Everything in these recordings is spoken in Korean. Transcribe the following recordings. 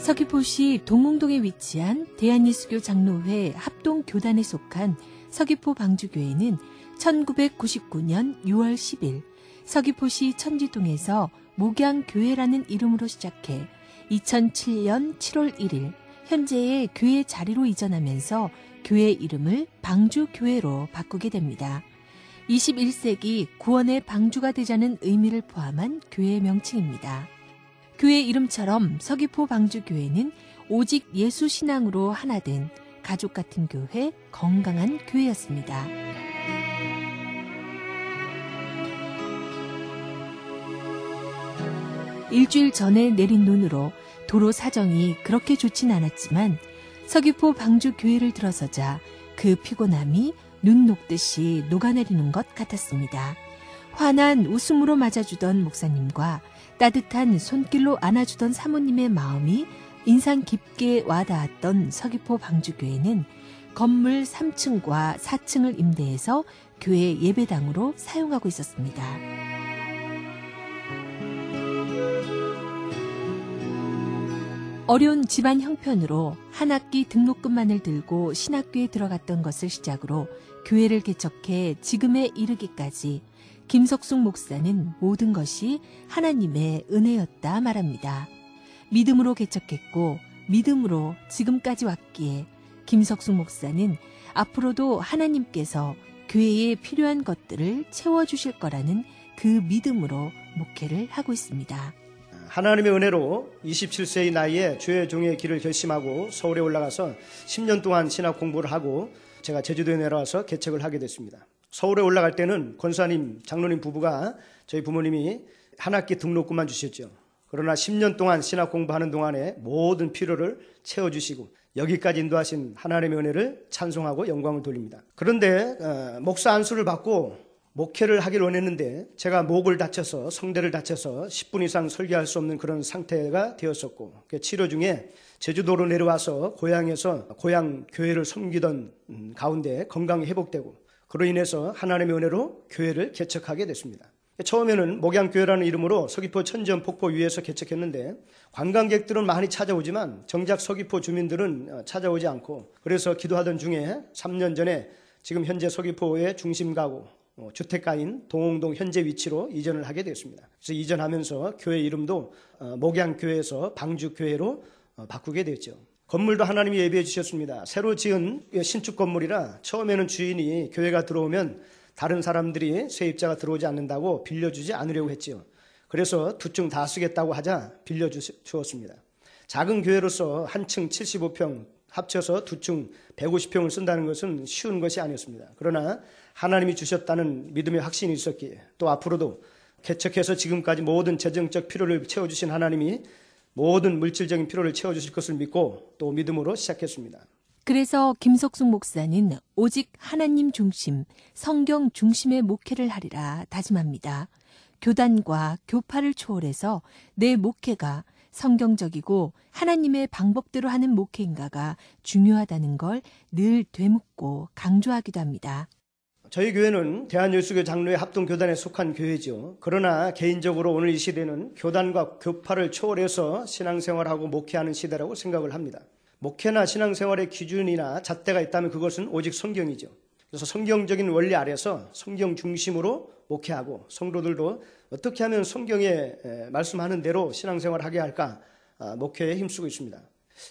서귀포시 동웅동에 위치한 대한예수교 장로회 합동교단에 속한 서귀포 방주교회는 1999년 6월 10일 서귀포시 천지동에서 목양교회라는 이름으로 시작해 2007년 7월 1일 현재의 교회 자리로 이전하면서 교회 이름을 방주교회로 바꾸게 됩니다. 21세기 구원의 방주가 되자는 의미를 포함한 교회 명칭입니다. 교회 이름처럼 서귀포 방주교회는 오직 예수 신앙으로 하나 된 가족 같은 교회, 건강한 교회였습니다. 일주일 전에 내린 눈으로 도로 사정이 그렇게 좋진 않았지만 서귀포 방주 교회를 들어서자 그 피곤함이 눈 녹듯이 녹아내리는 것 같았습니다. 환한 웃음으로 맞아주던 목사님과 따뜻한 손길로 안아주던 사모님의 마음이 인상 깊게 와닿았던 서귀포 방주교회는 건물 3층과 4층을 임대해서 교회 예배당으로 사용하고 있었습니다. 어려운 집안 형편으로 한 학기 등록금만을 들고 신학교에 들어갔던 것을 시작으로 교회를 개척해 지금에 이르기까지 김석숙 목사는 모든 것이 하나님의 은혜였다 말합니다. 믿음으로 개척했고 믿음으로 지금까지 왔기에 김석숙 목사는 앞으로도 하나님께서 교회에 필요한 것들을 채워주실 거라는 그 믿음으로 목회를 하고 있습니다. 하나님의 은혜로 27세의 나이에 주의 종의 길을 결심하고 서울에 올라가서 10년 동안 신학 공부를 하고 제가 제주도에 내려와서 개척을 하게 됐습니다. 서울에 올라갈 때는 권사님, 장로님 부부가 저희 부모님이 한 학기 등록금만 주셨죠. 그러나 10년 동안 신학 공부하는 동안에 모든 필요를 채워주시고 여기까지 인도하신 하나님의 은혜를 찬송하고 영광을 돌립니다. 그런데 어, 목사 안수를 받고 목회를 하길 원했는데 제가 목을 다쳐서 성대를 다쳐서 10분 이상 설교할 수 없는 그런 상태가 되었었고 그 치료 중에 제주도로 내려와서 고향에서 고향 교회를 섬기던 음, 가운데 건강이 회복되고 그로 인해서 하나님의 은혜로 교회를 개척하게 됐습니다. 처음에는 목양교회라는 이름으로 서귀포 천전 폭포 위에서 개척했는데 관광객들은 많이 찾아오지만 정작 서귀포 주민들은 어, 찾아오지 않고 그래서 기도하던 중에 3년 전에 지금 현재 서귀포의 중심 가구 어, 주택가인 동홍동 현재 위치로 이전을 하게 되었습니다. 그래서 이전하면서 교회 이름도 어, 목양교회에서 방주교회로 어, 바꾸게 되었죠. 건물도 하나님이 예비해 주셨습니다. 새로 지은 신축 건물이라 처음에는 주인이 교회가 들어오면 다른 사람들이 세입자가 들어오지 않는다고 빌려주지 않으려고 했지요. 그래서 두층 다 쓰겠다고 하자 빌려주었습니다. 작은 교회로서 한 층 75평 합쳐서 두층 150평을 쓴다는 것은 쉬운 것이 아니었습니다. 그러나 하나님이 주셨다는 믿음의 확신이 있었기에 또 앞으로도 개척해서 지금까지 모든 재정적 필요를 채워주신 하나님이 모든 물질적인 필요를 채워주실 것을 믿고 또 믿음으로 시작했습니다. 그래서 김석숙 목사는 오직 하나님 중심, 성경 중심의 목회를 하리라 다짐합니다. 교단과 교파를 초월해서 내 목회가 성경적이고 하나님의 방법대로 하는 목회인가가 중요하다는 걸 늘 되묻고 강조하기도 합니다. 저희 교회는 대한예수교 장로의 합동교단에 속한 교회죠. 그러나 개인적으로 오늘 이 시대는 교단과 교파를 초월해서 신앙생활하고 목회하는 시대라고 생각을 합니다. 목회나 신앙생활의 기준이나 잣대가 있다면 그것은 오직 성경이죠. 그래서 성경적인 원리 아래서 성경 중심으로 목회하고 성도들도 어떻게 하면 성경에 말씀하는 대로 신앙생활을 하게 할까 아, 목회에 힘쓰고 있습니다.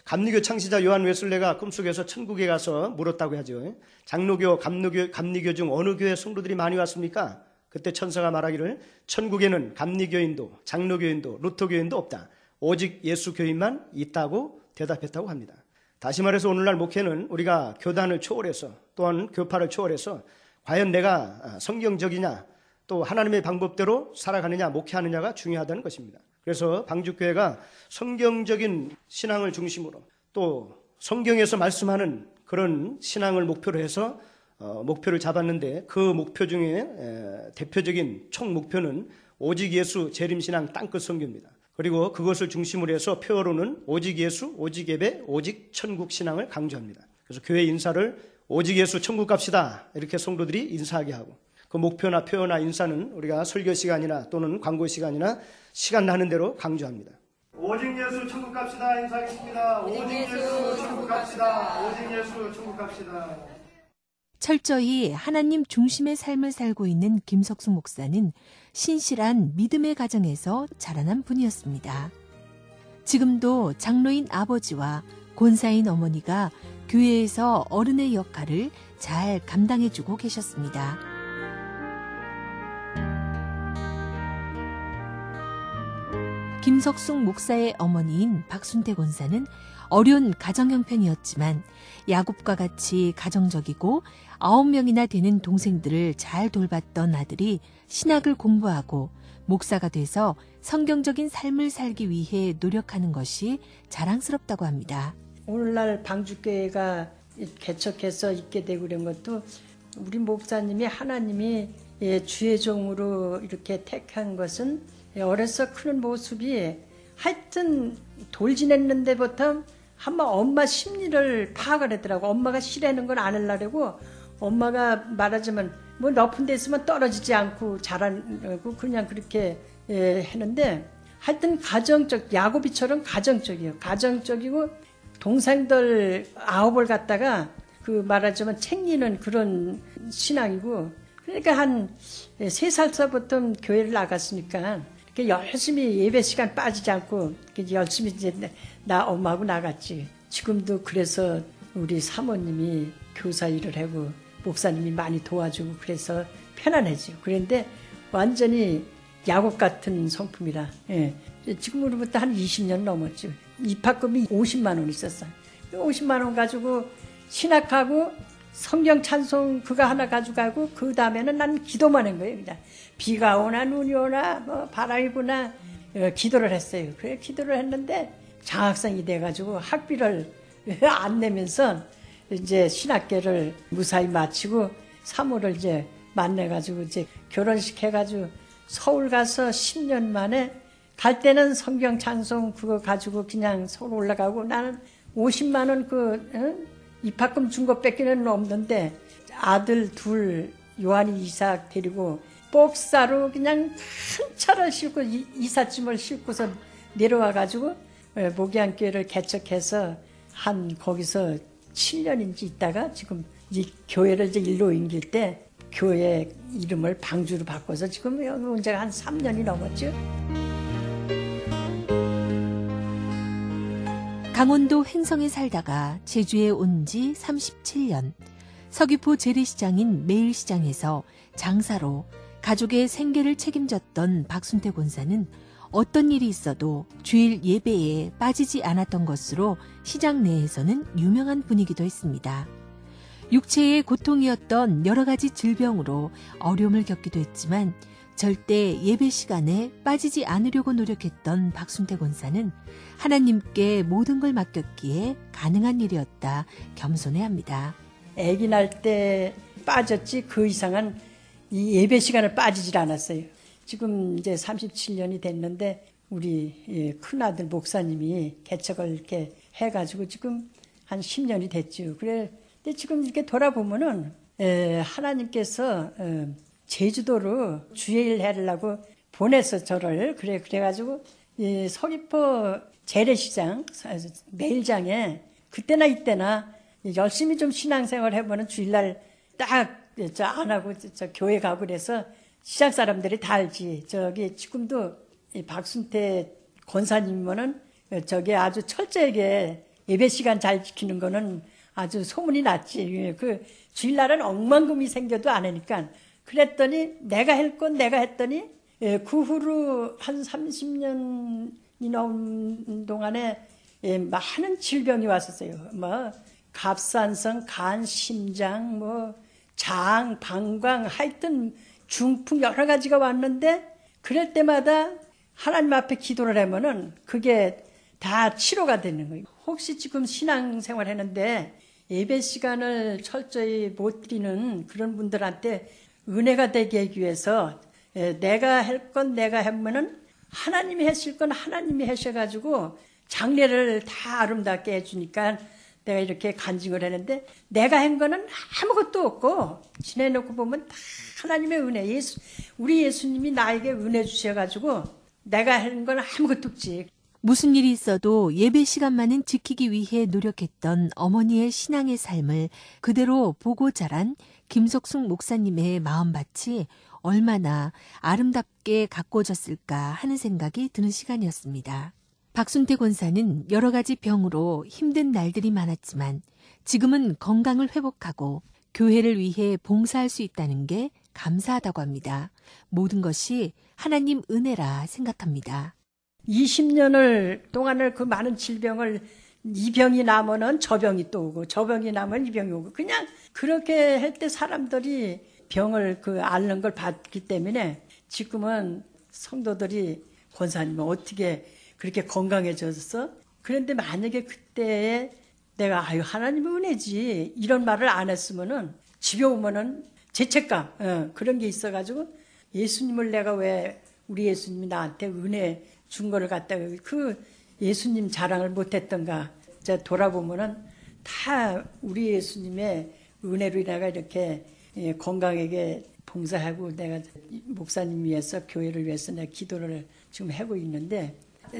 감리교 창시자 요한 웨슬레가 꿈속에서 천국에 가서 물었다고 하죠. 장로교, 감리교, 감리교 중 어느 교회 성도들이 많이 왔습니까? 그때 천사가 말하기를 천국에는 감리교인도, 장로교인도, 루터교인도 없다. 오직 예수 교인만 있다고 대답했다고 합니다. 다시 말해서 오늘날 목회는 우리가 교단을 초월해서 또한 교파를 초월해서 과연 내가 아, 성경적이냐 또 하나님의 방법대로 살아가느냐 목회하느냐가 중요하다는 것입니다. 그래서 방주교회가 성경적인 신앙을 중심으로 또 성경에서 말씀하는 그런 신앙을 목표로 해서 어, 목표를 잡았는데 그 목표 중에 에, 대표적인 총 목표는 오직 예수 재림신앙 땅끝 성교입니다. 그리고 그것을 중심으로 해서 표어로는 오직 예수, 오직 예배, 오직 천국 신앙을 강조합니다. 그래서 교회 인사를 오직 예수 천국 갑시다 이렇게 성도들이 인사하게 하고 그 목표나 표현나 인사는 우리가 설교 시간이나 또는 광고 시간이나 시간 나는 대로 강조합니다. 오직 예수 천국 갑시다 인사하겠습니다. 오직 예수 천국 갑시다. 오직 예수 천국 갑시다. 철저히 하나님 중심의 삶을 살고 있는 김석수 목사는 신실한 믿음의 가정에서 자라난 분이었습니다. 지금도 장로인 아버지와 권사인 어머니가 교회에서 어른의 역할을 잘 감당해주고 계셨습니다. 김석숙 목사의 어머니인 박순태 권사는 어려운 가정 형편이었지만 야곱과 같이 가정적이고 아홉 명이나 되는 동생들을 잘 돌봤던 아들이 신학을 공부하고 목사가 돼서 성경적인 삶을 살기 위해 노력하는 것이 자랑스럽다고 합니다. 오늘날 방주교회가 개척해서 있게 되고 그런 것도 우리 목사님이 하나님이 예, 주의 종으로 이렇게 택한 것은 어려서 크는 모습이 하여튼 돌 지냈는 데부터 한번 엄마 심리를 파악을 했더라고. 엄마가 싫어하는 걸 안 하려고 엄마가 말하자면 뭐 높은 데 있으면 떨어지지 않고 자라고 그냥 그렇게 예, 했는데 하여튼 가정적 야고비처럼 가정적이에요. 가정적이고 동생들 아홉을 갖다가 그 말하자면 챙기는 그런 신앙이고 그러니까 한 세 살서부터 교회를 나갔으니까 열심히 예배 시간 빠지지 않고 열심히 이제 나 엄마하고 나갔지. 지금도 그래서 우리 사모님이 교사 일을 하고 목사님이 많이 도와주고 그래서 편안해지요. 그런데 완전히 야곱 같은 성품이라. 예. 지금으로부터 한 20년 넘었죠. 입학금이 50만 원 있었어요. 50만 원 가지고 신학하고 성경 찬송 그거 하나 가져가고 그 다음에는 난 기도만 한 거예요. 그냥 비가 오나 눈이 오나 뭐 바람이 부나 어, 기도를 했어요. 그래 기도를 했는데 장학생이 돼가지고 학비를 안 내면서 이제 신학계를 무사히 마치고 사모를 이제 만나가지고 이제 결혼식 해가지고 서울 가서 10년 만에 갈 때는 성경 찬송 그거 가지고 그냥 서울 올라가고 나는 50만 원그 어? 입학금 준 것밖에는 없는데 아들 둘 요한이 이삭 데리고 복사로 그냥 큰 차를 싣고 이- 이삿짐을 싣고서 내려와 가지고 목양교회를 개척해서 한 거기서 7년인지 있다가 지금 이 교회를 이제 일로 옮길 때 교회 이름을 방주로 바꿔서 지금 지가 한 3년이 넘었죠. 강원도 횡성에 살다가 제주에 온 지 37년. 서귀포 재래시장인 매일시장에서 장사로 가족의 생계를 책임졌던 박순태 권사는 어떤 일이 있어도 주일 예배에 빠지지 않았던 것으로 시장 내에서는 유명한 분이기도 했습니다. 육체의 고통이었던 여러 가지 질병으로 어려움을 겪기도 했지만 절대 예배 시간에 빠지지 않으려고 노력했던 박순태 권사는 하나님께 모든 걸 맡겼기에 가능한 일이었다 겸손해합니다. 아기 날 때 빠졌지 그 이상은 이 예배 시간을 빠지질 않았어요. 지금 이제 37년이 됐는데 우리 예, 큰아들 목사님이 개척을 이렇게 해가지고 지금 한 10년이 됐죠. 그래, 근데 지금 이렇게 돌아보면은 에, 하나님께서 어, 제주도로 주일 하려고 보내서 저를 그래 그래가지고 이 서귀포 재래시장 매일장에 그때나 이때나 열심히 좀 신앙생활 해보는 주일날 딱 저 안 하고 저, 저 교회 가고 그래서 시장 사람들이 다 알지. 저기 지금도 이 박순태 권사님은 저게 아주 철저하게 예배 시간 잘 지키는 거는 아주 소문이 났지. 그 주일날은 억만금이 생겨도 안 하니까. 그랬더니 내가 할 건 내가 했더니 예, 그 후로 한 30년이 넘은 동안에 예, 많은 질병이 왔었어요. 뭐 갑산성, 간, 심장, 뭐 장, 방광, 하여튼 중풍 여러 가지가 왔는데 그럴 때마다 하나님 앞에 기도를 하면은 그게 다 치료가 되는 거예요. 혹시 지금 신앙생활 하는데 예배 시간을 철저히 못 드리는 그런 분들한테 은혜가 되게 하기 위해서 예, 내가 할 건 내가 하면은 하나님이 하실 건 하나님이 하셔가지고 장례를 다 아름답게 해주니까 내가 이렇게 간증을 했는데 내가 한 거는 아무것도 없고 지내놓고 보면 다 하나님의 은혜 예수 우리 예수님이 나에게 은혜 주셔가지고 내가 한 건 아무것도 없지 무슨 일이 있어도 예배 시간만은 지키기 위해 노력했던 어머니의 신앙의 삶을 그대로 보고 자란 김석숙 목사님의 마음밭이 얼마나 아름답게 가꿔졌을까 하는 생각이 드는 시간이었습니다. 박순태 권사는 여러 가지 병으로 힘든 날들이 많았지만 지금은 건강을 회복하고 교회를 위해 봉사할 수 있다는 게 감사하다고 합니다. 모든 것이 하나님 은혜라 생각합니다. 20년을 동안을 그 많은 질병을 이 병이 나면은 저 병이 또 오고 저 병이 나면 이 병이 오고 그냥 그렇게 할 때 사람들이 병을 그 앓는 걸 봤기 때문에 지금은 성도들이 권사님은 어떻게 그렇게 건강해졌어? 그런데 만약에 그때에 내가 아유 하나님의 은혜지 이런 말을 안 했으면은 집에 오면은 죄책감 어, 그런 게 있어가지고 예수님을 내가 왜 우리 예수님이 나한테 은혜 준 거를 갖다가 그 예수님 자랑을 못했던가 이제 돌아보면은 다 우리 예수님의 은혜로 내가 이렇게 예, 건강하게 봉사하고 내가 목사님 위해서 교회를 위해서 내가 기도를 지금 하고 있는데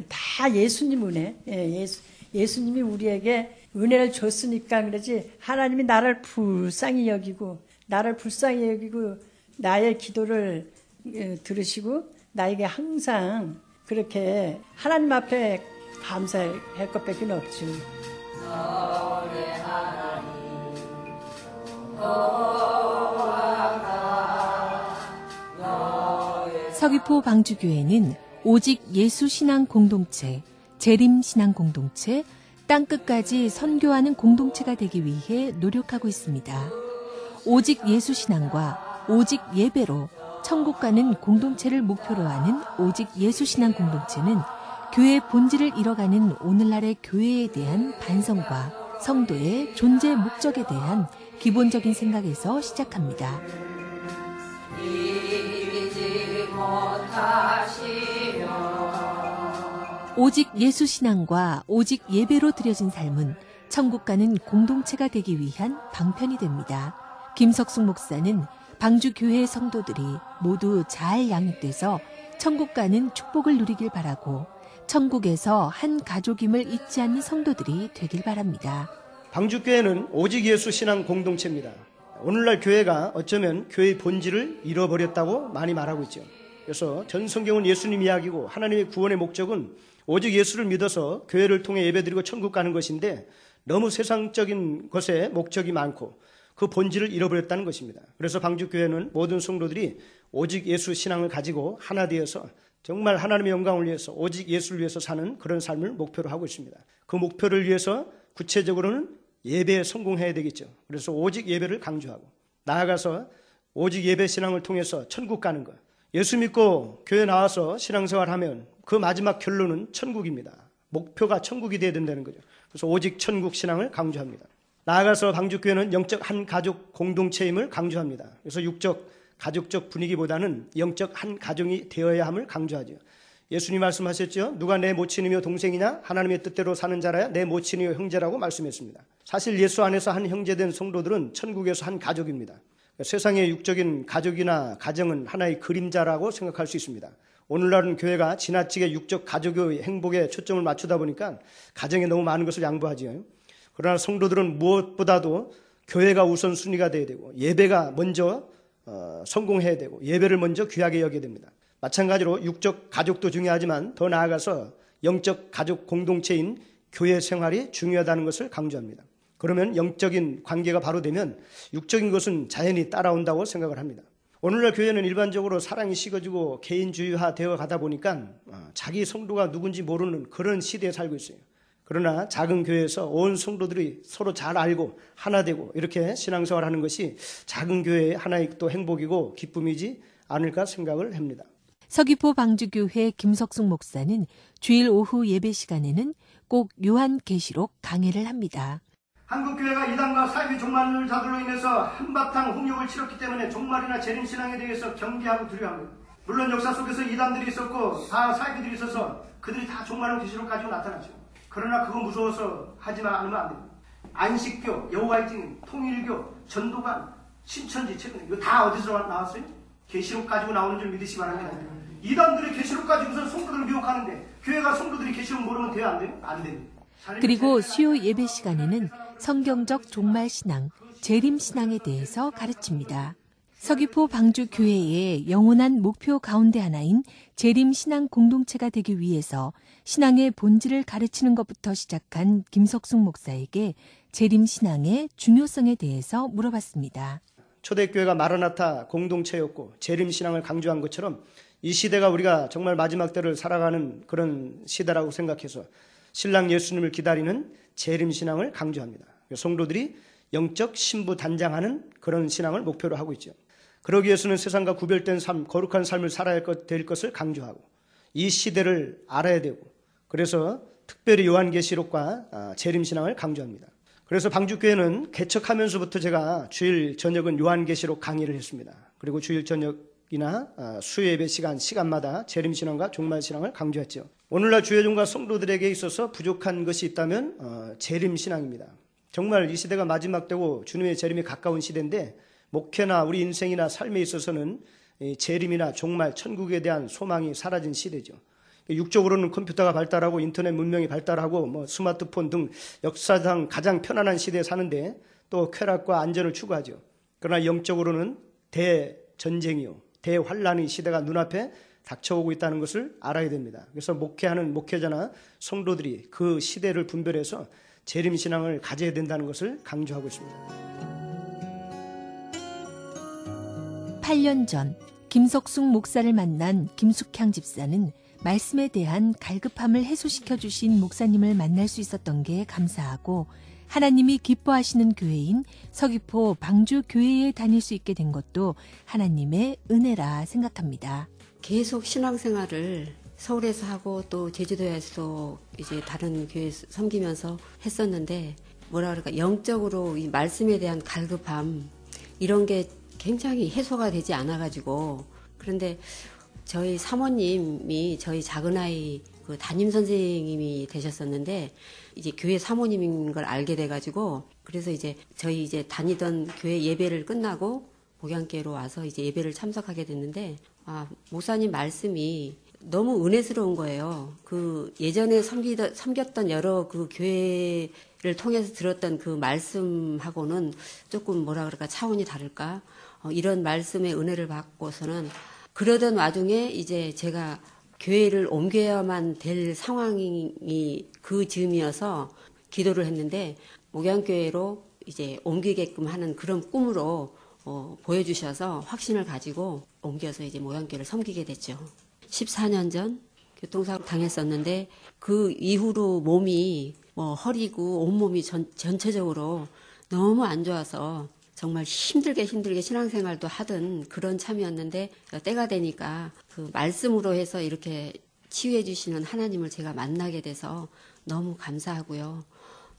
다 예수님 은혜 예, 예수, 예수님이 우리에게 은혜를 줬으니까 그러지 하나님이 나를 불쌍히 여기고 나를 불쌍히 여기고 나의 기도를 예, 들으시고 나에게 항상 그렇게 하나님 앞에 감사할 것밖에 없죠. 서귀포 방주교회는 오직 예수 신앙 공동체, 재림 신앙 공동체, 땅끝까지 선교하는 공동체가 되기 위해 노력하고 있습니다. 오직 예수 신앙과 오직 예배로 천국 가는 공동체를 목표로 하는 오직 예수 신앙 공동체는 교회 본질을 잃어가는 오늘날의 교회에 대한 반성과 성도의 존재 목적에 대한 기본적인 생각에서 시작합니다. 오직 예수 신앙과 오직 예배로 드려진 삶은 천국 가는 공동체가 되기 위한 방편이 됩니다. 김석숙 목사는 방주 교회 성도들이 모두 잘 양육돼서 천국 가는 축복을 누리길 바라고 천국에서 한 가족임을 잊지 않는 성도들이 되길 바랍니다. 방주교회는 오직 예수 신앙 공동체입니다. 오늘날 교회가 어쩌면 교회의 본질을 잃어버렸다고 많이 말하고 있죠. 그래서 전 성경은 예수님 이야기고 하나님의 구원의 목적은 오직 예수를 믿어서 교회를 통해 예배드리고 천국 가는 것인데 너무 세상적인 것에 목적이 많고 그 본질을 잃어버렸다는 것입니다. 그래서 방주교회는 모든 성도들이 오직 예수 신앙을 가지고 하나 되어서 정말 하나님의 영광을 위해서 오직 예수를 위해서 사는 그런 삶을 목표로 하고 있습니다. 그 목표를 위해서 구체적으로는 예배에 성공해야 되겠죠. 그래서 오직 예배를 강조하고 나아가서 오직 예배 신앙을 통해서 천국 가는 것. 예수 믿고 교회 나와서 신앙생활 하면 그 마지막 결론은 천국입니다. 목표가 천국이 되어야 된다는 거죠. 그래서 오직 천국 신앙을 강조합니다. 나아가서 방주교회는 영적 한 가족 공동체임을 강조합니다. 그래서 육적 가족적 분위기보다는 영적 한 가정이 되어야 함을 강조하죠. 예수님 말씀하셨죠. 누가 내 모친이며 동생이냐? 하나님의 뜻대로 사는 자라야 내 모친이요 형제라고 말씀했습니다. 사실 예수 안에서 한 형제된 성도들은 천국에서 한 가족입니다. 세상의 육적인 가족이나 가정은 하나의 그림자라고 생각할 수 있습니다. 오늘날은 교회가 지나치게 육적 가족의 행복에 초점을 맞추다 보니까 가정에 너무 많은 것을 양보하지요. 그러나 성도들은 무엇보다도 교회가 우선순위가 돼야 되고 예배가 먼저 어, 성공해야 되고 예배를 먼저 귀하게 여겨야 됩니다. 마찬가지로 육적 가족도 중요하지만 더 나아가서 영적 가족 공동체인 교회 생활이 중요하다는 것을 강조합니다. 그러면 영적인 관계가 바로 되면 육적인 것은 자연히 따라온다고 생각을 합니다. 오늘날 교회는 일반적으로 사랑이 식어지고 개인주의화 되어 가다 보니까 어, 자기 성도가 누군지 모르는 그런 시대에 살고 있어요. 그러나 작은 교회에서 온 성도들이 서로 잘 알고 하나 되고 이렇게 신앙생활 하는 것이 작은 교회의 하나의 또 행복이고 기쁨이지 않을까 생각을 합니다. 서귀포 방주교회 김석숙 목사는 주일 오후 예배 시간에는 꼭 요한계시록 강해를 합니다. 한국교회가 이단과 사이비 종말을 자들로 인해서 한바탕 홍역을 치렀기 때문에 종말이나 재림신앙에 대해서 경계하고 두려워합니다. 물론 역사 속에서 이단들이 있었고 다 사이비들이 있어서 그들이 다 종말로 계시록 가지고 나타나죠. 그러나 그거 무서워서 하지만 않으면 안 됩니다. 안식교, 여호와의 증인, 통일교, 전도관, 신천지 최근 이거 다 어디서 나왔어요? 계시록 가지고 나오는 줄 믿으시 기 바랍니다. 이단들의 계시록 가지고서 성도들을 미혹하는데 교회가 성도들이 계시록 모르면 돼요 안 돼요? 안 됩니다. 그리고 수요 예배 시간에는 성경적 종말 신앙, 재림 신앙에 대해서 가르칩니다. 서귀포 방주 교회의 영원한 목표 가운데 하나인 재림 신앙 공동체가 되기 위해서 신앙의 본질을 가르치는 것부터 시작한 김석숙 목사에게 재림 신앙의 중요성에 대해서 물어봤습니다. 초대교회가 마라나타 공동체였고 재림 신앙을 강조한 것처럼 이 시대가 우리가 정말 마지막 때를 살아가는 그런 시대라고 생각해서 신랑 예수님을 기다리는 재림 신앙을 강조합니다. 성도들이 영적 신부 단장하는 그런 신앙을 목표로 하고 있죠. 그러기 위해서는 세상과 구별된 삶, 거룩한 삶을 살아야 될 것을 강조하고 이 시대를 알아야 되고 그래서 특별히 요한계시록과 아, 재림신앙을 강조합니다. 그래서 방주교회는 개척하면서부터 제가 주일 저녁은 요한계시록 강의를 했습니다. 그리고 주일 저녁 이나 아, 수요예배 시간, 시간마다 재림 신앙과 종말 신앙을 강조했죠. 오늘날 주회종과 성도들에게 있어서 부족한 것이 있다면 어, 재림 신앙입니다. 정말 이 시대가 마지막 때고 주님의 재림이 가까운 시대인데 목회나 우리 인생이나 삶에 있어서는 재림이나 종말, 천국에 대한 소망이 사라진 시대죠. 육적으로는 컴퓨터가 발달하고 인터넷 문명이 발달하고 뭐 스마트폰 등 역사상 가장 편안한 시대에 사는데 또 쾌락과 안전을 추구하죠. 그러나 영적으로는 대전쟁이요. 대환란의 시대가 눈앞에 닥쳐오고 있다는 것을 알아야 됩니다. 그래서 목회하는 목회자나 성도들이 그 시대를 분별해서 재림 신앙을 가져야 된다는 것을 강조하고 있습니다. 8년 전 김석숙 목사를 만난 김숙향 집사는 말씀에 대한 갈급함을 해소시켜 주신 목사님을 만날 수 있었던 게 감사하고 하나님이 기뻐하시는 교회인 서귀포 방주 교회에 다닐 수 있게 된 것도 하나님의 은혜라 생각합니다. 계속 신앙생활을 서울에서 하고 또 제주도에서 이제 다른 교회 섬기면서 했었는데 뭐라 그럴까 영적으로 이 말씀에 대한 갈급함 이런 게 굉장히 해소가 되지 않아가지고 그런데 저희 사모님이 저희 작은 아이 그 담임 선생님이 되셨었는데 이제 교회 사모님인 걸 알게 돼가지고 그래서 이제 저희 이제 다니던 교회 예배를 끝나고 목양교로 와서 이제 예배를 참석하게 됐는데 아 목사님 말씀이 너무 은혜스러운 거예요. 그 예전에 섬기던, 섬겼던 여러 그 교회를 통해서 들었던 그 말씀하고는 조금 뭐라 그럴까 차원이 다를까? 어, 이런 말씀의 은혜를 받고서는 그러던 와중에 이제 제가 교회를 옮겨야만 될 상황이 그 즈음이어서 기도를 했는데 목양교회로 이제 옮기게끔 하는 그런 꿈으로 어, 보여주셔서 확신을 가지고 옮겨서 이제 목양교회를 섬기게 됐죠. 14년 전 교통사고 당했었는데 그 이후로 몸이 뭐 허리고 온몸이 전, 전체적으로 너무 안 좋아서 정말 힘들게 힘들게 신앙생활도 하던 그런 참이었는데 때가 되니까 그 말씀으로 해서 이렇게 치유해 주시는 하나님을 제가 만나게 돼서 너무 감사하고요.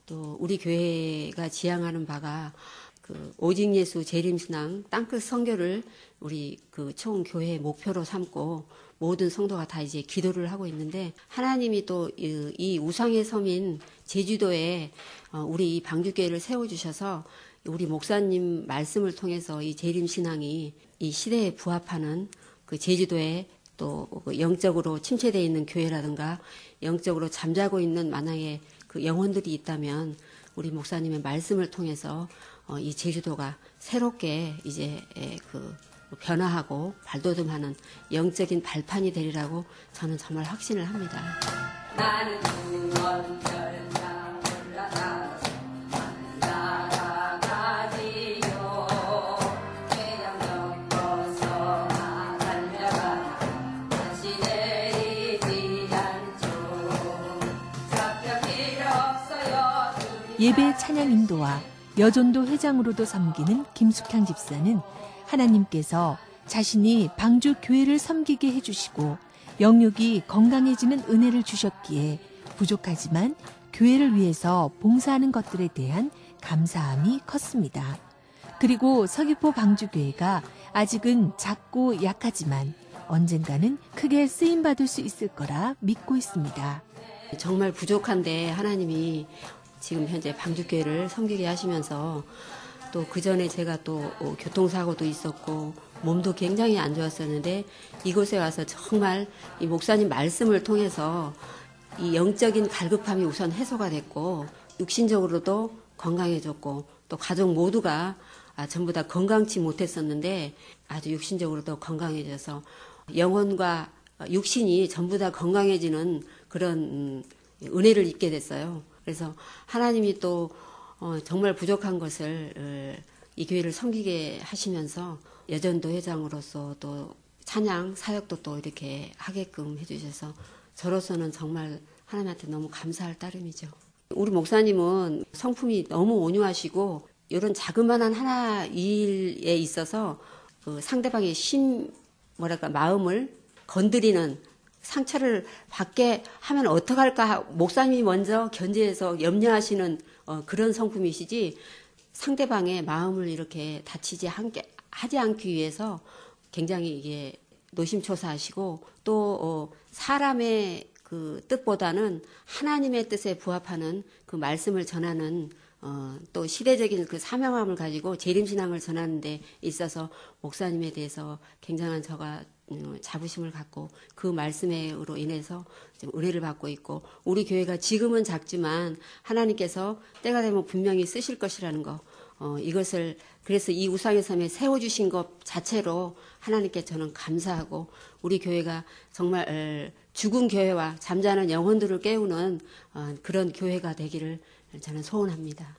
또 우리 교회가 지향하는 바가 그 오직 예수 재림신앙 땅끝 성교를 우리 그 총 교회 목표로 삼고 모든 성도가 다 이제 기도를 하고 있는데 하나님이 또 이 우상의 섬인 제주도에 어, 우리 이 방주교회를 세워주셔서 우리 목사님 말씀을 통해서 이 재림 신앙이 이 시대에 부합하는 그 제주도에 또그 영적으로 침체되어 있는 교회라든가 영적으로 잠자고 있는 만화의 그 영혼들이 있다면 우리 목사님의 말씀을 통해서 어, 이 제주도가 새롭게 이제 그 변화하고 발돋움하는 영적인 발판이 되리라고 저는 정말 확신을 합니다. 예배 찬양 인도와 여전도 회장으로도 섬기는 김숙향 집사는 하나님께서 자신이 방주 교회를 섬기게 해주시고 영육이 건강해지는 은혜를 주셨기에 부족하지만 교회를 위해서 봉사하는 것들에 대한 감사함이 컸습니다. 그리고 서귀포 방주교회가 아직은 작고 약하지만 언젠가는 크게 쓰임받을 수 있을 거라 믿고 있습니다. 정말 부족한데 하나님이 지금 현재 방주교회를 섬기게 하시면서 또 그 전에 제가 또 어, 교통사고도 있었고 몸도 굉장히 안 좋았었는데 이곳에 와서 정말 이 목사님 말씀을 통해서 이 영적인 갈급함이 우선 해소가 됐고 육신적으로도 건강해졌고 또 가족 모두가 아, 전부 다 건강치 못했었는데 아주 육신적으로도 건강해져서 영혼과 육신이 전부 다 건강해지는 그런 음, 은혜를 입게 됐어요. 그래서 하나님이 또 어, 정말 부족한 것을 어, 이 교회를 섬기게 하시면서 여전도 회장으로서 또 찬양 사역도 또 이렇게 하게끔 해주셔서 저로서는 정말 하나님한테 너무 감사할 따름이죠. 우리 목사님은 성품이 너무 온유하시고 이런 자그마한 하나 일에 있어서 그 상대방의 심 뭐랄까 마음을 건드리는 상처를 받게 하면 어떡할까? 목사님이 먼저 견제해서 염려하시는 어, 그런 성품이시지 상대방의 마음을 이렇게 다치지 않게 하지 않기 위해서 굉장히 이게 노심초사하시고 또 어, 사람의 그 뜻보다는 하나님의 뜻에 부합하는 그 말씀을 전하는 어, 또 시대적인 그 사명함을 가지고 재림신앙을 전하는 데 있어서 목사님에 대해서 굉장한 저가 음, 자부심을 갖고 그 말씀으로 인해서 은혜를 받고 있고 우리 교회가 지금은 작지만 하나님께서 때가 되면 분명히 쓰실 것이라는 거 어, 이것을 그래서 이 우상의 섬에 세워주신 것 자체로 하나님께 저는 감사하고 우리 교회가 정말 어, 죽은 교회와 잠자는 영혼들을 깨우는 어, 그런 교회가 되기를 저는 소원합니다.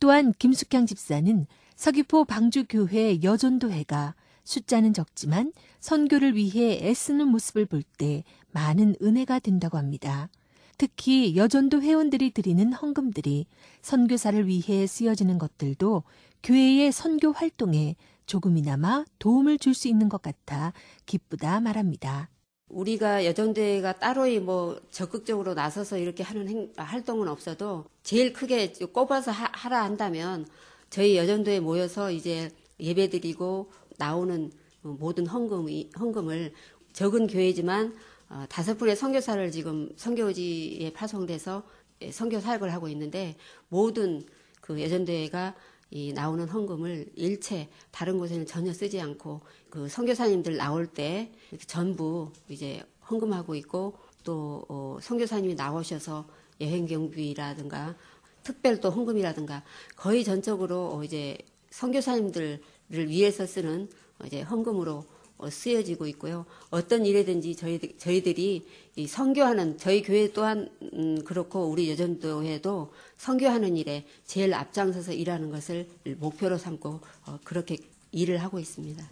또한 김숙향 집사는 서귀포 방주교회 여전도회가 숫자는 적지만 선교를 위해 애쓰는 모습을 볼 때 많은 은혜가 된다고 합니다. 특히 여전도 회원들이 드리는 헌금들이 선교사를 위해 쓰여지는 것들도 교회의 선교 활동에 조금이나마 도움을 줄 수 있는 것 같아 기쁘다 말합니다. 우리가 여전대가 따로 뭐 적극적으로 나서서 이렇게 하는 행, 활동은 없어도 제일 크게 꼽아서 하, 라 한다면 저희 여전도에 모여서 이제 예배드리고 나오는 모든 헌금이, 헌금을 적은 교회지만 어, 다섯 분의 선교사를 지금 선교지에 파송돼서 선교 사역을 하고 있는데 모든 그 여전대회가 이 나오는 헌금을 일체 다른 곳에는 전혀 쓰지 않고 그 선교사님들 나올 때 전부 이제 헌금하고 있고 또 어, 선교사님이 나오셔서 여행 경비라든가 특별 또 헌금이라든가 거의 전적으로 어, 이제 선교사님들을 위해서 쓰는 이제 헌금으로 어, 쓰여지고 있고요. 어떤 일에든지 저희, 저희들이 이 선교하는 저희 교회 또한 음, 그렇고 우리 여전도회도 선교하는 일에 제일 앞장서서 일하는 것을 목표로 삼고 어, 그렇게 일을 하고 있습니다.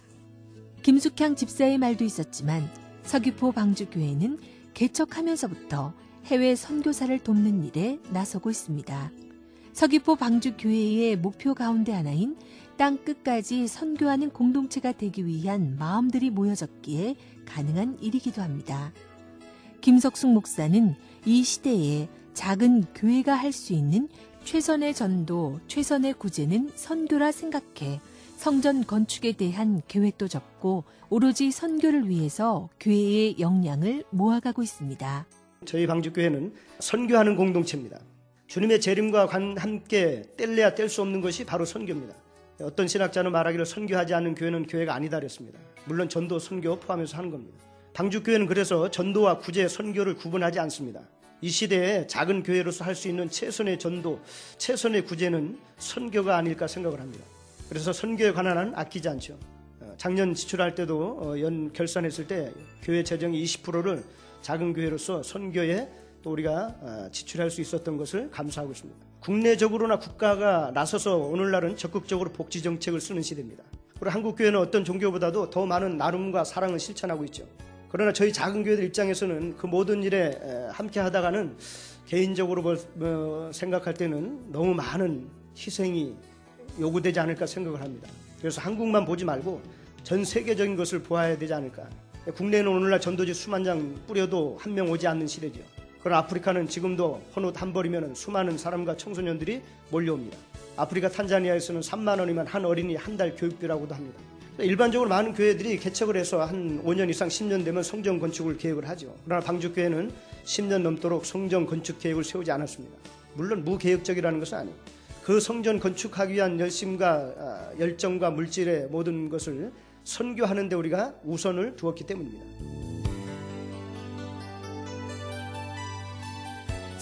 김숙향 집사의 말도 있었지만 서귀포 방주교회는 개척하면서부터 해외 선교사를 돕는 일에 나서고 있습니다. 서귀포 방주교회의 목표 가운데 하나인 땅 끝까지 선교하는 공동체가 되기 위한 마음들이 모여졌기에 가능한 일이기도 합니다. 김석숙 목사는 이 시대에 작은 교회가 할 수 있는 최선의 전도, 최선의 구제는 선교라 생각해 성전 건축에 대한 계획도 적고 오로지 선교를 위해서 교회의 역량을 모아가고 있습니다. 저희 방주교회는 선교하는 공동체입니다. 주님의 재림과 함께 뗄래야 뗄 수 없는 것이 바로 선교입니다. 어떤 신학자는 말하기를 선교하지 않는 교회는 교회가 아니다 그랬습니다. 물론 전도, 선교 포함해서 하는 겁니다. 방주교회는 그래서 전도와 구제, 선교를 구분하지 않습니다. 이 시대에 작은 교회로서 할 수 있는 최선의 전도, 최선의 구제는 선교가 아닐까 생각을 합니다. 그래서 선교에 관한 한 아끼지 않죠. 어, 작년 지출할 때도 어, 연 결산했을 때 교회 재정의 20%를 작은 교회로서 선교에 또 우리가 어, 지출할 수 있었던 것을 감사하고 있습니다. 국내적으로나 국가가 나서서 오늘날은 적극적으로 복지 정책을 쓰는 시대입니다. 그리고 한국 교회는 어떤 종교보다도 더 많은 나눔과 사랑을 실천하고 있죠. 그러나 저희 작은 교회들 입장에서는 그 모든 일에 함께 하다가는 개인적으로 뭐 생각할 때는 너무 많은 희생이 요구되지 않을까 생각을 합니다. 그래서 한국만 보지 말고 전 세계적인 것을 보아야 되지 않을까. 국내는 오늘날 전도지 수만 장 뿌려도 한 명 오지 않는 시대죠. 그러나 아프리카는 지금도 헌옷 한 벌이면 수많은 사람과 청소년들이 몰려옵니다. 아프리카 탄자니아에서는 3만 원이면 한 어린이 한 달 교육비라고도 합니다. 일반적으로 많은 교회들이 개척을 해서 한 5년 이상 10년 되면 성전 건축을 계획을 하죠. 그러나 방주교회는 10년 넘도록 성전 건축 계획을 세우지 않았습니다. 물론 무계획적이라는 것은 아니에요. 그 성전 건축하기 위한 열심과 아, 열정과 물질의 모든 것을 선교하는 데 우리가 우선을 두었기 때문입니다.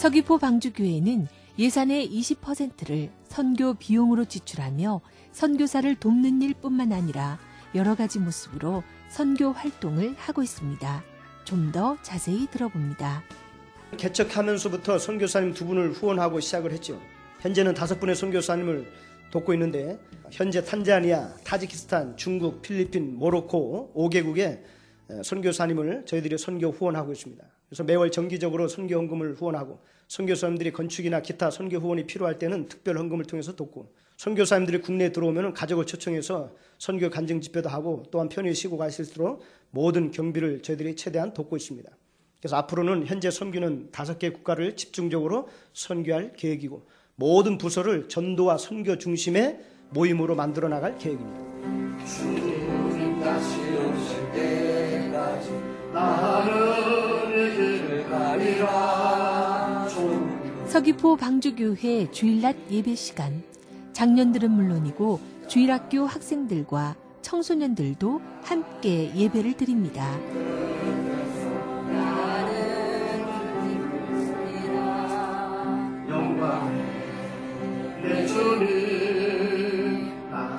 서귀포 방주교회는 예산의 20%를 선교 비용으로 지출하며 선교사를 돕는 일뿐만 아니라 여러 가지 모습으로 선교 활동을 하고 있습니다. 좀 더 자세히 들어봅니다. 개척하면서부터 선교사님 두 분을 후원하고 시작을 했죠. 현재는 다섯 분의 선교사님을 돕고 있는데 현재 탄자니아, 타지키스탄, 중국, 필리핀, 모로코 5개국의 선교사님을 저희들이 선교 후원하고 있습니다. 그래서 매월 정기적으로 선교 헌금을 후원하고 선교사님들이 건축이나 기타 선교 후원이 필요할 때는 특별 헌금을 통해서 돕고 선교사님들이 국내에 들어오면 가족을 초청해서 선교 간증 집회도 하고 또한 편히 쉬고 가실 수 있도록 모든 경비를 저희들이 최대한 돕고 있습니다. 그래서 앞으로는 현재 선교는 다섯 개 국가를 집중적으로 선교할 계획이고 모든 부서를 전도와 선교 중심의 모임으로 만들어 나갈 계획입니다. 서귀포 방주교회 주일낮 예배 시간. 장년들은 물론이고 주일학교 학생들과 청소년들도 함께 예배를 드립니다.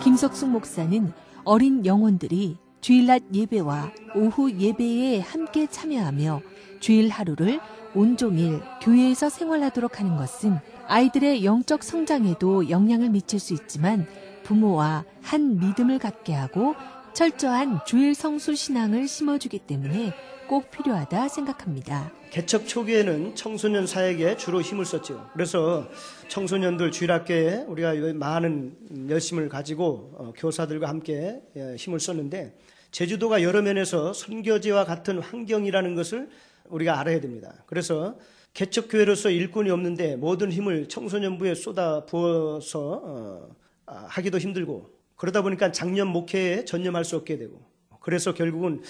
김석숙 목사는 어린 영혼들이 주일낮 예배와 오후 예배에 함께 참여하며 주일 하루를 온종일 교회에서 생활하도록 하는 것은 아이들의 영적 성장에도 영향을 미칠 수 있지만 부모와 한 믿음을 갖게 하고 철저한 주일 성수 신앙을 심어주기 때문에 꼭 필요하다 생각합니다. 개척 초기에는 청소년 사역에 주로 힘을 썼죠. 그래서 청소년들 주일학교에 우리가 많은 열심을 가지고 어, 교사들과 함께 예, 힘을 썼는데 제주도가 여러 면에서 선교지와 같은 환경이라는 것을 우리가 알아야 됩니다. 그래서 개척교회로서 일꾼이 없는데 모든 힘을 청소년부에 쏟아 부어서 어, 아, 하기도 힘들고 그러다 보니까 작년 목회에 전념할 수 없게 되고 그래서 결국은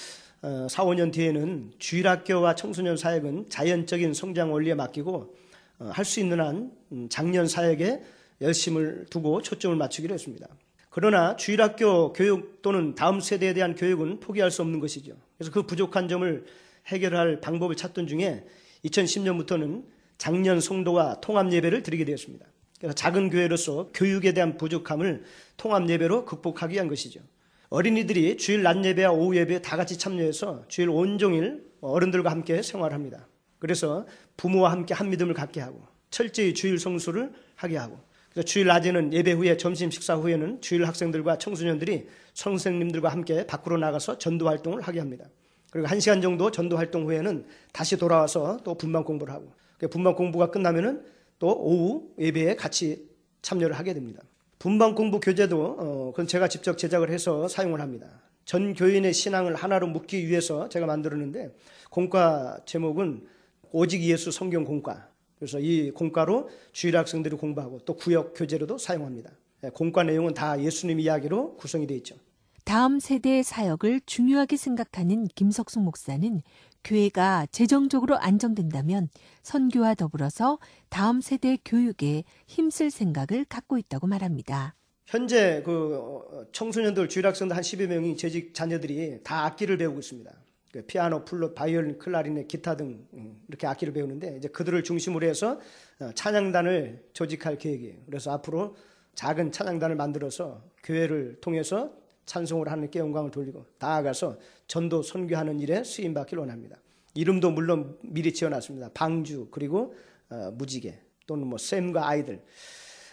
어, 4, 5년 뒤에는 주일학교와 청소년 사역은 자연적인 성장 원리에 맡기고 어, 할수 있는 한 음, 작년 사역에 열심을 두고 초점을 맞추기로 했습니다. 그러나 주일학교 교육 또는 다음 세대에 대한 교육은 포기할 수 없는 것이죠. 그래서 그 부족한 점을 해결할 방법을 찾던 중에 2010년부터는 작년 성도와 통합 예배를 드리게 되었습니다. 그래서 작은 교회로서 교육에 대한 부족함을 통합 예배로 극복하기 위한 것이죠. 어린이들이 주일 낮 예배와 오후 예배에 다 같이 참여해서 주일 온종일 어른들과 함께 생활합니다. 그래서 부모와 함께 한 믿음을 갖게 하고 철저히 주일 성수를 하게 하고 그래서 주일 낮에는 예배 후에 점심 식사 후에는 주일 학생들과 청소년들이 선생님들과 함께 밖으로 나가서 전도 활동을 하게 합니다. 그리고 한 시간 정도 전도 활동 후에는 다시 돌아와서 또 분반 공부를 하고 그 분반 공부가 끝나면은 또 오후 예배에 같이 참여를 하게 됩니다. 분반 공부 교재도 어, 그건 제가 직접 제작을 해서 사용을 합니다. 전 교인의 신앙을 하나로 묶기 위해서 제가 만들었는데 공과 제목은 오직 예수 성경 공과. 그래서 이 공과로 주일 학생들이 공부하고 또 구역 교재로도 사용합니다. 예, 공과 내용은 다 예수님 이야기로 구성이 되어 있죠. 다음 세대의 사역을 중요하게 생각하는 김석숙 목사는 교회가 재정적으로 안정된다면 선교와 더불어서 다음 세대 교육에 힘쓸 생각을 갖고 있다고 말합니다. 현재 그 어, 청소년들 주일 학생들 한 10여 명이 재직 자녀들이 다 악기를 배우고 있습니다. 그 피아노, 플룻, 바이올린, 클라리넷, 기타 등 음, 이렇게 악기를 배우는데 이제 그들을 중심으로 해서 어, 찬양단을 조직할 계획이에요. 그래서 앞으로 작은 찬양단을 만들어서 교회를 통해서 찬송을 하는께 영광을 돌리고 나아가서 전도 선교하는 일에 쓰임 받기를 원합니다. 이름도 물론 미리 지어놨습니다. 방주 그리고 어, 무지개 또는 뭐 샘과 아이들.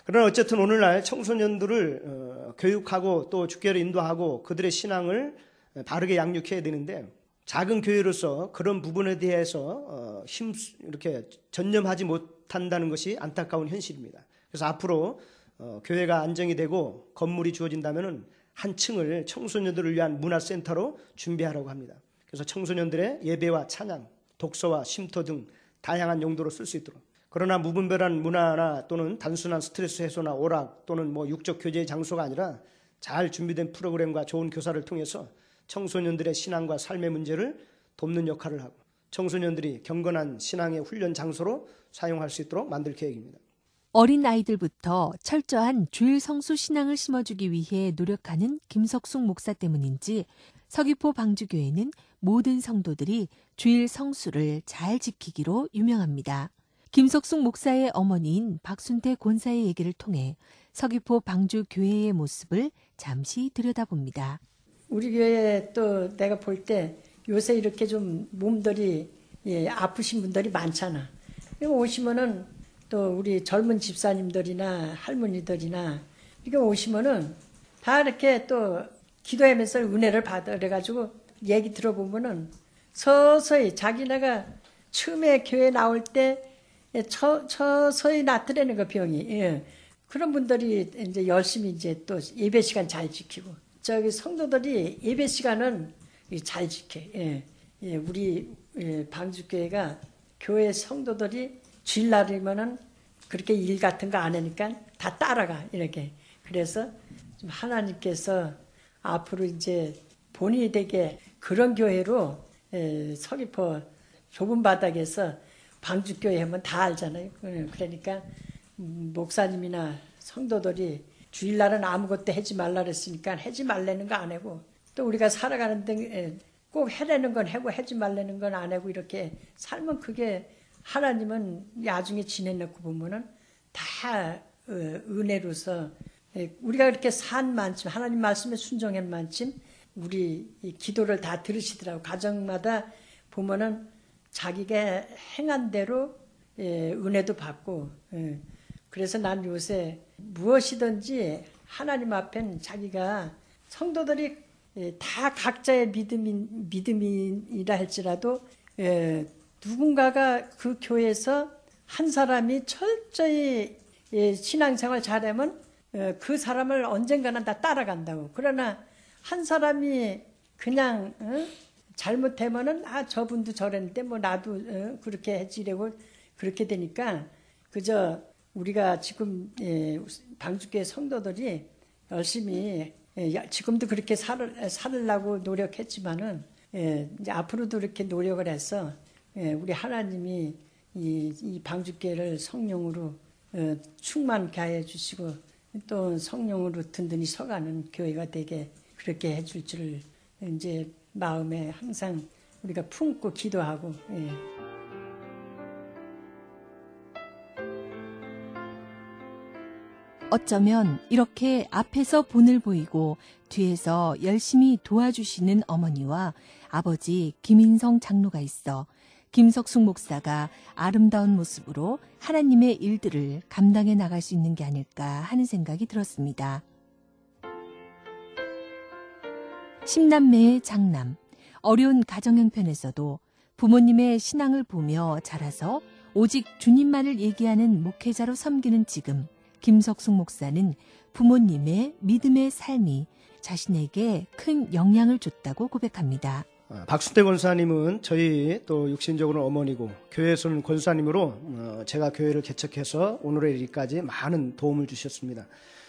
그러나 어쨌든 오늘날 청소년들을 어, 교육하고 또 주교를 인도하고 그들의 신앙을 바르게 양육해야 되는데 작은 교회로서 그런 부분에 대해서 어, 힘 이렇게 전념하지 못한다는 것이 안타까운 현실입니다. 그래서 앞으로 어, 교회가 안정이 되고 건물이 주어진다면은 한 층을 청소년들을 위한 문화센터로 준비하라고 합니다. 그래서 청소년들의 예배와 찬양, 독서와 쉼터 등 다양한 용도로 쓸 수 있도록. 그러나 무분별한 문화나 또는 단순한 스트레스 해소나 오락 또는 뭐 육적 교제의 장소가 아니라 잘 준비된 프로그램과 좋은 교사를 통해서 청소년들의 신앙과 삶의 문제를 돕는 역할을 하고 청소년들이 경건한 신앙의 훈련 장소로 사용할 수 있도록 만들 계획입니다. 어린 아이들부터 철저한 주일 성수 신앙을 심어주기 위해 노력하는 김석숙 목사 때문인지 서귀포 방주교회는 모든 성도들이 주일 성수를 잘 지키기로 유명합니다. 김석숙 목사의 어머니인 박순태 권사의 얘기를 통해 서귀포 방주교회의 모습을 잠시 들여다봅니다. 우리 교회 또 내가 볼 때 요새 이렇게 좀 몸들이 예, 아프신 분들이 많잖아. 오시면은 또 우리 젊은 집사님들이나 할머니들이나 이렇게 오시면은 다 이렇게 또 기도하면서 은혜를 받아 그래가지고 얘기 들어보면은 서서히 자기네가 처음에 교회 나올 때 예, 처, 서서히 낫더라는 거 병이 예. 그런 분들이 이제 열심히 이제 또 예배 시간 잘 지키고 저기 성도들이 예배 시간은 잘 지켜. 예. 예, 우리 예, 방주교회가 교회 성도들이 주일날이면은 그렇게 일 같은 거 안 하니까 다 따라가 이렇게. 그래서 좀 하나님께서 앞으로 이제 본인이 되게 그런 교회로 예, 서귀포 좁은 바닥에서 방주교회 하면 다 알잖아요. 그러니까 음, 목사님이나 성도들이 주일날은 아무것도 하지 말라 그랬으니까 하지 말라는 거 안 하고 또 우리가 살아가는 데 꼭 해내는 건 하고 하지 말라는 건 안 하고 이렇게 살면 그게 하나님은 나중에 지내놓고 보면은 다 어, 은혜로서 우리가 그렇게 산 만큼 하나님 말씀에 순종한 만큼 우리 기도를 다 들으시더라고. 가정마다 보면은 자기가 행한 대로 은혜도 받고 그래서 난 요새 무엇이든지 하나님 앞엔 자기가 성도들이 다 각자의 믿음이, 믿음이라 할지라도 누군가가 그 교회에서 한 사람이 철저히 신앙생활 잘하면 그 사람을 언젠가는 다 따라간다고. 그러나 한 사람이 그냥 잘못하면은 아 저분도 저랬는데 뭐 나도 그렇게 해지려고 그렇게 되니까 그저 우리가 지금 방주교 성도들이 열심히 지금도 그렇게 살, 살으려고 노력했지만은 이제 앞으로도 이렇게 노력을 해서 우리 하나님이 이, 이 방주교를 성령으로 어, 충만케 하여 주시고 또 성령으로 든든히 서가는 교회가 되게 그렇게 해줄 줄 이제 마음에 항상 우리가 품고 기도하고 예. 어쩌면 이렇게 앞에서 본을 보이고 뒤에서 열심히 도와주시는 어머니와 아버지 김인성 장로가 있어 김석숙 목사가 아름다운 모습으로 하나님의 일들을 감당해 나갈 수 있는 게 아닐까 하는 생각이 들었습니다. 십남매의 장남, 어려운 가정 형편에서도 부모님의 신앙을 보며 자라서 오직 주님만을 얘기하는 목회자로 섬기는 지금 김석숙 목사는 부모님의 믿음의 삶이 자신에게 큰 영향을 줬다고 고백합니다. 아, 박순태 권사님은 저희 또 육신적으로 어머니고 교회에서는 권사님으로 어, 제가 교회를 개척해서 오늘의 일까지 많은 도움을 주셨습니다.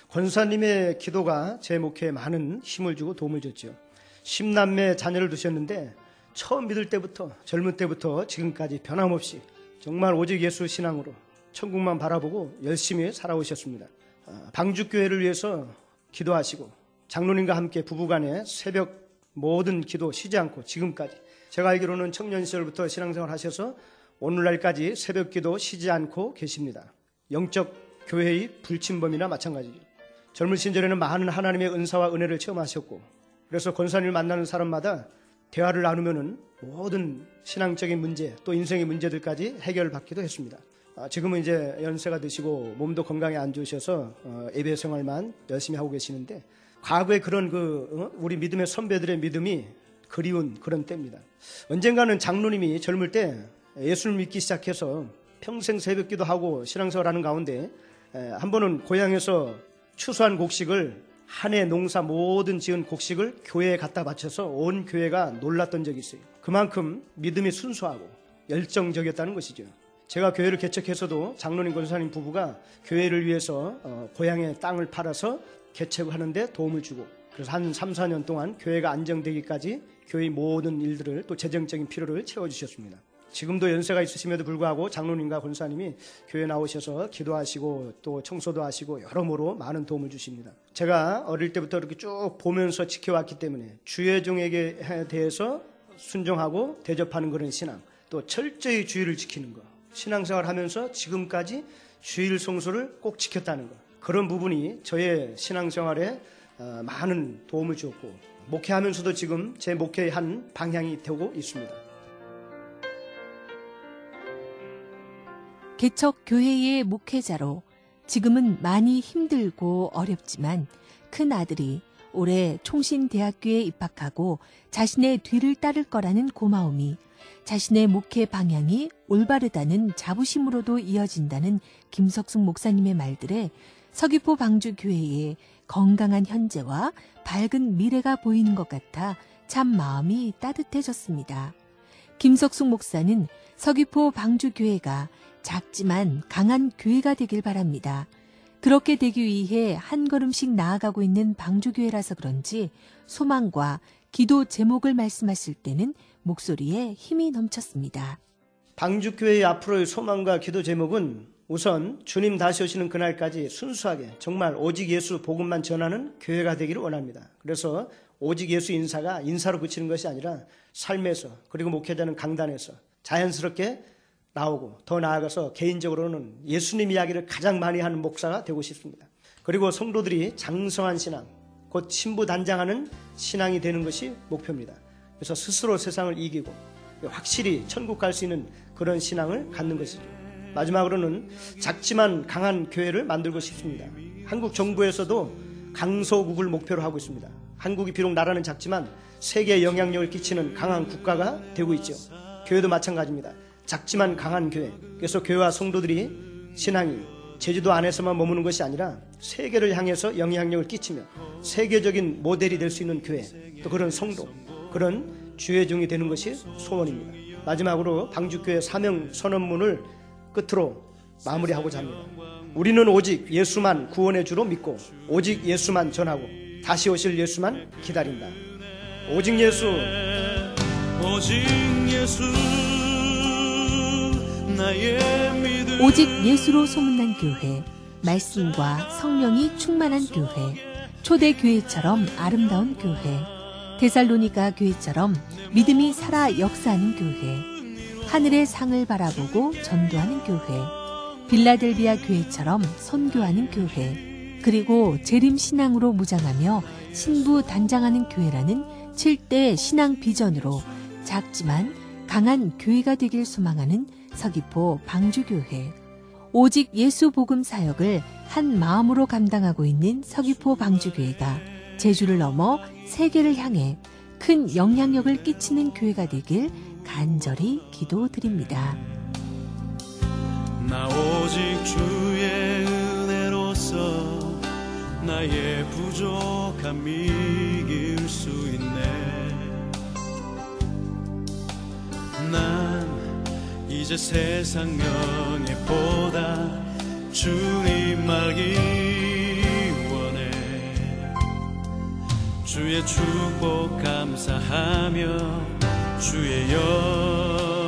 권사님의 기도가 제 목회에 많은 힘을 주고 도움을 줬죠. 십남매 자녀를 두셨는데 처음 믿을 때부터 젊은 때부터 지금까지 변함없이 정말 오직 예수 신앙으로 천국만 바라보고 열심히 살아오셨습니다. 아, 방주교회를 위해서 기도하시고 장로님과 함께 부부간에 새벽 모든 기도 쉬지 않고 지금까지 제가 알기로는 청년 시절부터 신앙생활 하셔서 오늘날까지 새벽 기도 쉬지 않고 계십니다. 영적 교회의 불침범이나 마찬가지죠. 젊은 시절에는 많은 하나님의 은사와 은혜를 체험하셨고 그래서 권사님을 만나는 사람마다 대화를 나누면은 모든 신앙적인 문제 또 인생의 문제들까지 해결받기도 했습니다. 아, 지금은 이제 연세가 드시고 몸도 건강에 안 좋으셔서 어, 예배 생활만 열심히 하고 계시는데 과거에 그런 그 어, 우리 믿음의 선배들의 믿음이 그리운 그런 때입니다. 언젠가는 장로님이 젊을 때 예수를 믿기 시작해서 평생 새벽기도 하고 신앙생활하는 가운데 한 번은 고향에서 추수한 곡식을 한 해 농사 모든 지은 곡식을 교회에 갖다 바쳐서 온 교회가 놀랐던 적이 있어요. 그만큼 믿음이 순수하고 열정적이었다는 것이죠. 제가 교회를 개척해서도 장로님 권사님 부부가 교회를 위해서 어, 고향의 땅을 팔아서 개척을 하는데 도움을 주고 그래서 한 3, 4년 동안 교회가 안정되기까지 교회의 모든 일들을 또 재정적인 필요를 채워주셨습니다. 지금도 연세가 있으심에도 불구하고 장로님과 권사님이 교회 나오셔서 기도하시고 또 청소도 하시고 여러모로 많은 도움을 주십니다. 제가 어릴 때부터 이렇게 쭉 보면서 지켜왔기 때문에 주의 종에게 대해서 순종하고 대접하는 그런 신앙, 또 철저히 주의를 지키는 것, 신앙생활 하면서 지금까지 주일 성수를 꼭 지켰다는 것. 그런 부분이 저의 신앙생활에 어, 많은 도움을 주었고 목회하면서도 지금 제 목회의 한 방향이 되고 있습니다. 개척 교회의 목회자로 지금은 많이 힘들고 어렵지만 큰 아들이 올해 총신대학교에 입학하고 자신의 뒤를 따를 거라는 고마움이 자신의 목회 방향이 올바르다는 자부심으로도 이어진다는 김석숙 목사님의 말들에 서귀포 방주 교회의 건강한 현재와 밝은 미래가 보이는 것 같아 참 마음이 따뜻해졌습니다. 김석숙 목사는 서귀포 방주 교회가 작지만 강한 교회가 되길 바랍니다. 그렇게 되기 위해 한 걸음씩 나아가고 있는 방주교회라서 그런지 소망과 기도 제목을 말씀하실 때는 목소리에 힘이 넘쳤습니다. 방주교회의 앞으로의 소망과 기도 제목은 우선 주님 다시 오시는 그날까지 순수하게 정말 오직 예수 복음만 전하는 교회가 되기를 원합니다. 그래서 오직 예수 인사가 인사로 그치는 것이 아니라 삶에서 그리고 목회자는 강단에서 자연스럽게 나오고 더 나아가서 개인적으로는 예수님 이야기를 가장 많이 하는 목사가 되고 싶습니다. 그리고 성도들이 장성한 신앙, 곧 신부 단장하는 신앙이 되는 것이 목표입니다. 그래서 스스로 세상을 이기고 확실히 천국 갈 수 있는 그런 신앙을 갖는 것이죠. 마지막으로는 작지만 강한 교회를 만들고 싶습니다. 한국 정부에서도 강소국을 목표로 하고 있습니다. 한국이 비록 나라는 작지만 세계에 영향력을 끼치는 강한 국가가 되고 있죠. 교회도 마찬가지입니다. 작지만 강한 교회. 그래서 교회와 성도들이 신앙이 제주도 안에서만 머무는 것이 아니라 세계를 향해서 영향력을 끼치며 세계적인 모델이 될 수 있는 교회, 또 그런 성도, 그런 주의 종이 되는 것이 소원입니다. 마지막으로 방주교회 사명 선언문을 끝으로 마무리하고자 합니다. 우리는 오직 예수만 구원의 주로 믿고 오직 예수만 전하고 다시 오실 예수만 기다린다. 오직 예수. 오직 예수 나의 믿음 오직 예수로 소문난 교회, 말씀과 성령이 충만한 교회, 초대 교회처럼 아름다운 교회, 데살로니가 교회처럼 믿음이 살아 역사하는 교회, 하늘의 상을 바라보고 전도하는 교회, 빌라델비아 교회처럼 선교하는 교회, 그리고 재림 신앙으로 무장하며 신부 단장하는 교회라는 7대 신앙 비전으로 작지만 강한 교회가 되길 소망하는 서귀포 방주교회. 오직 예수 복음 사역을 한 마음으로 감당하고 있는 서귀포 방주교회가 제주를 넘어 세계를 향해 큰 영향력을 끼치는 교회가 되길 간절히 기도드립니다. 나 오직 주의 은혜로서 나의 부족함 이길 수 있네 난 이제 세상 명예보다 주님 알기 원해 주의 축복 감사하며 주의 영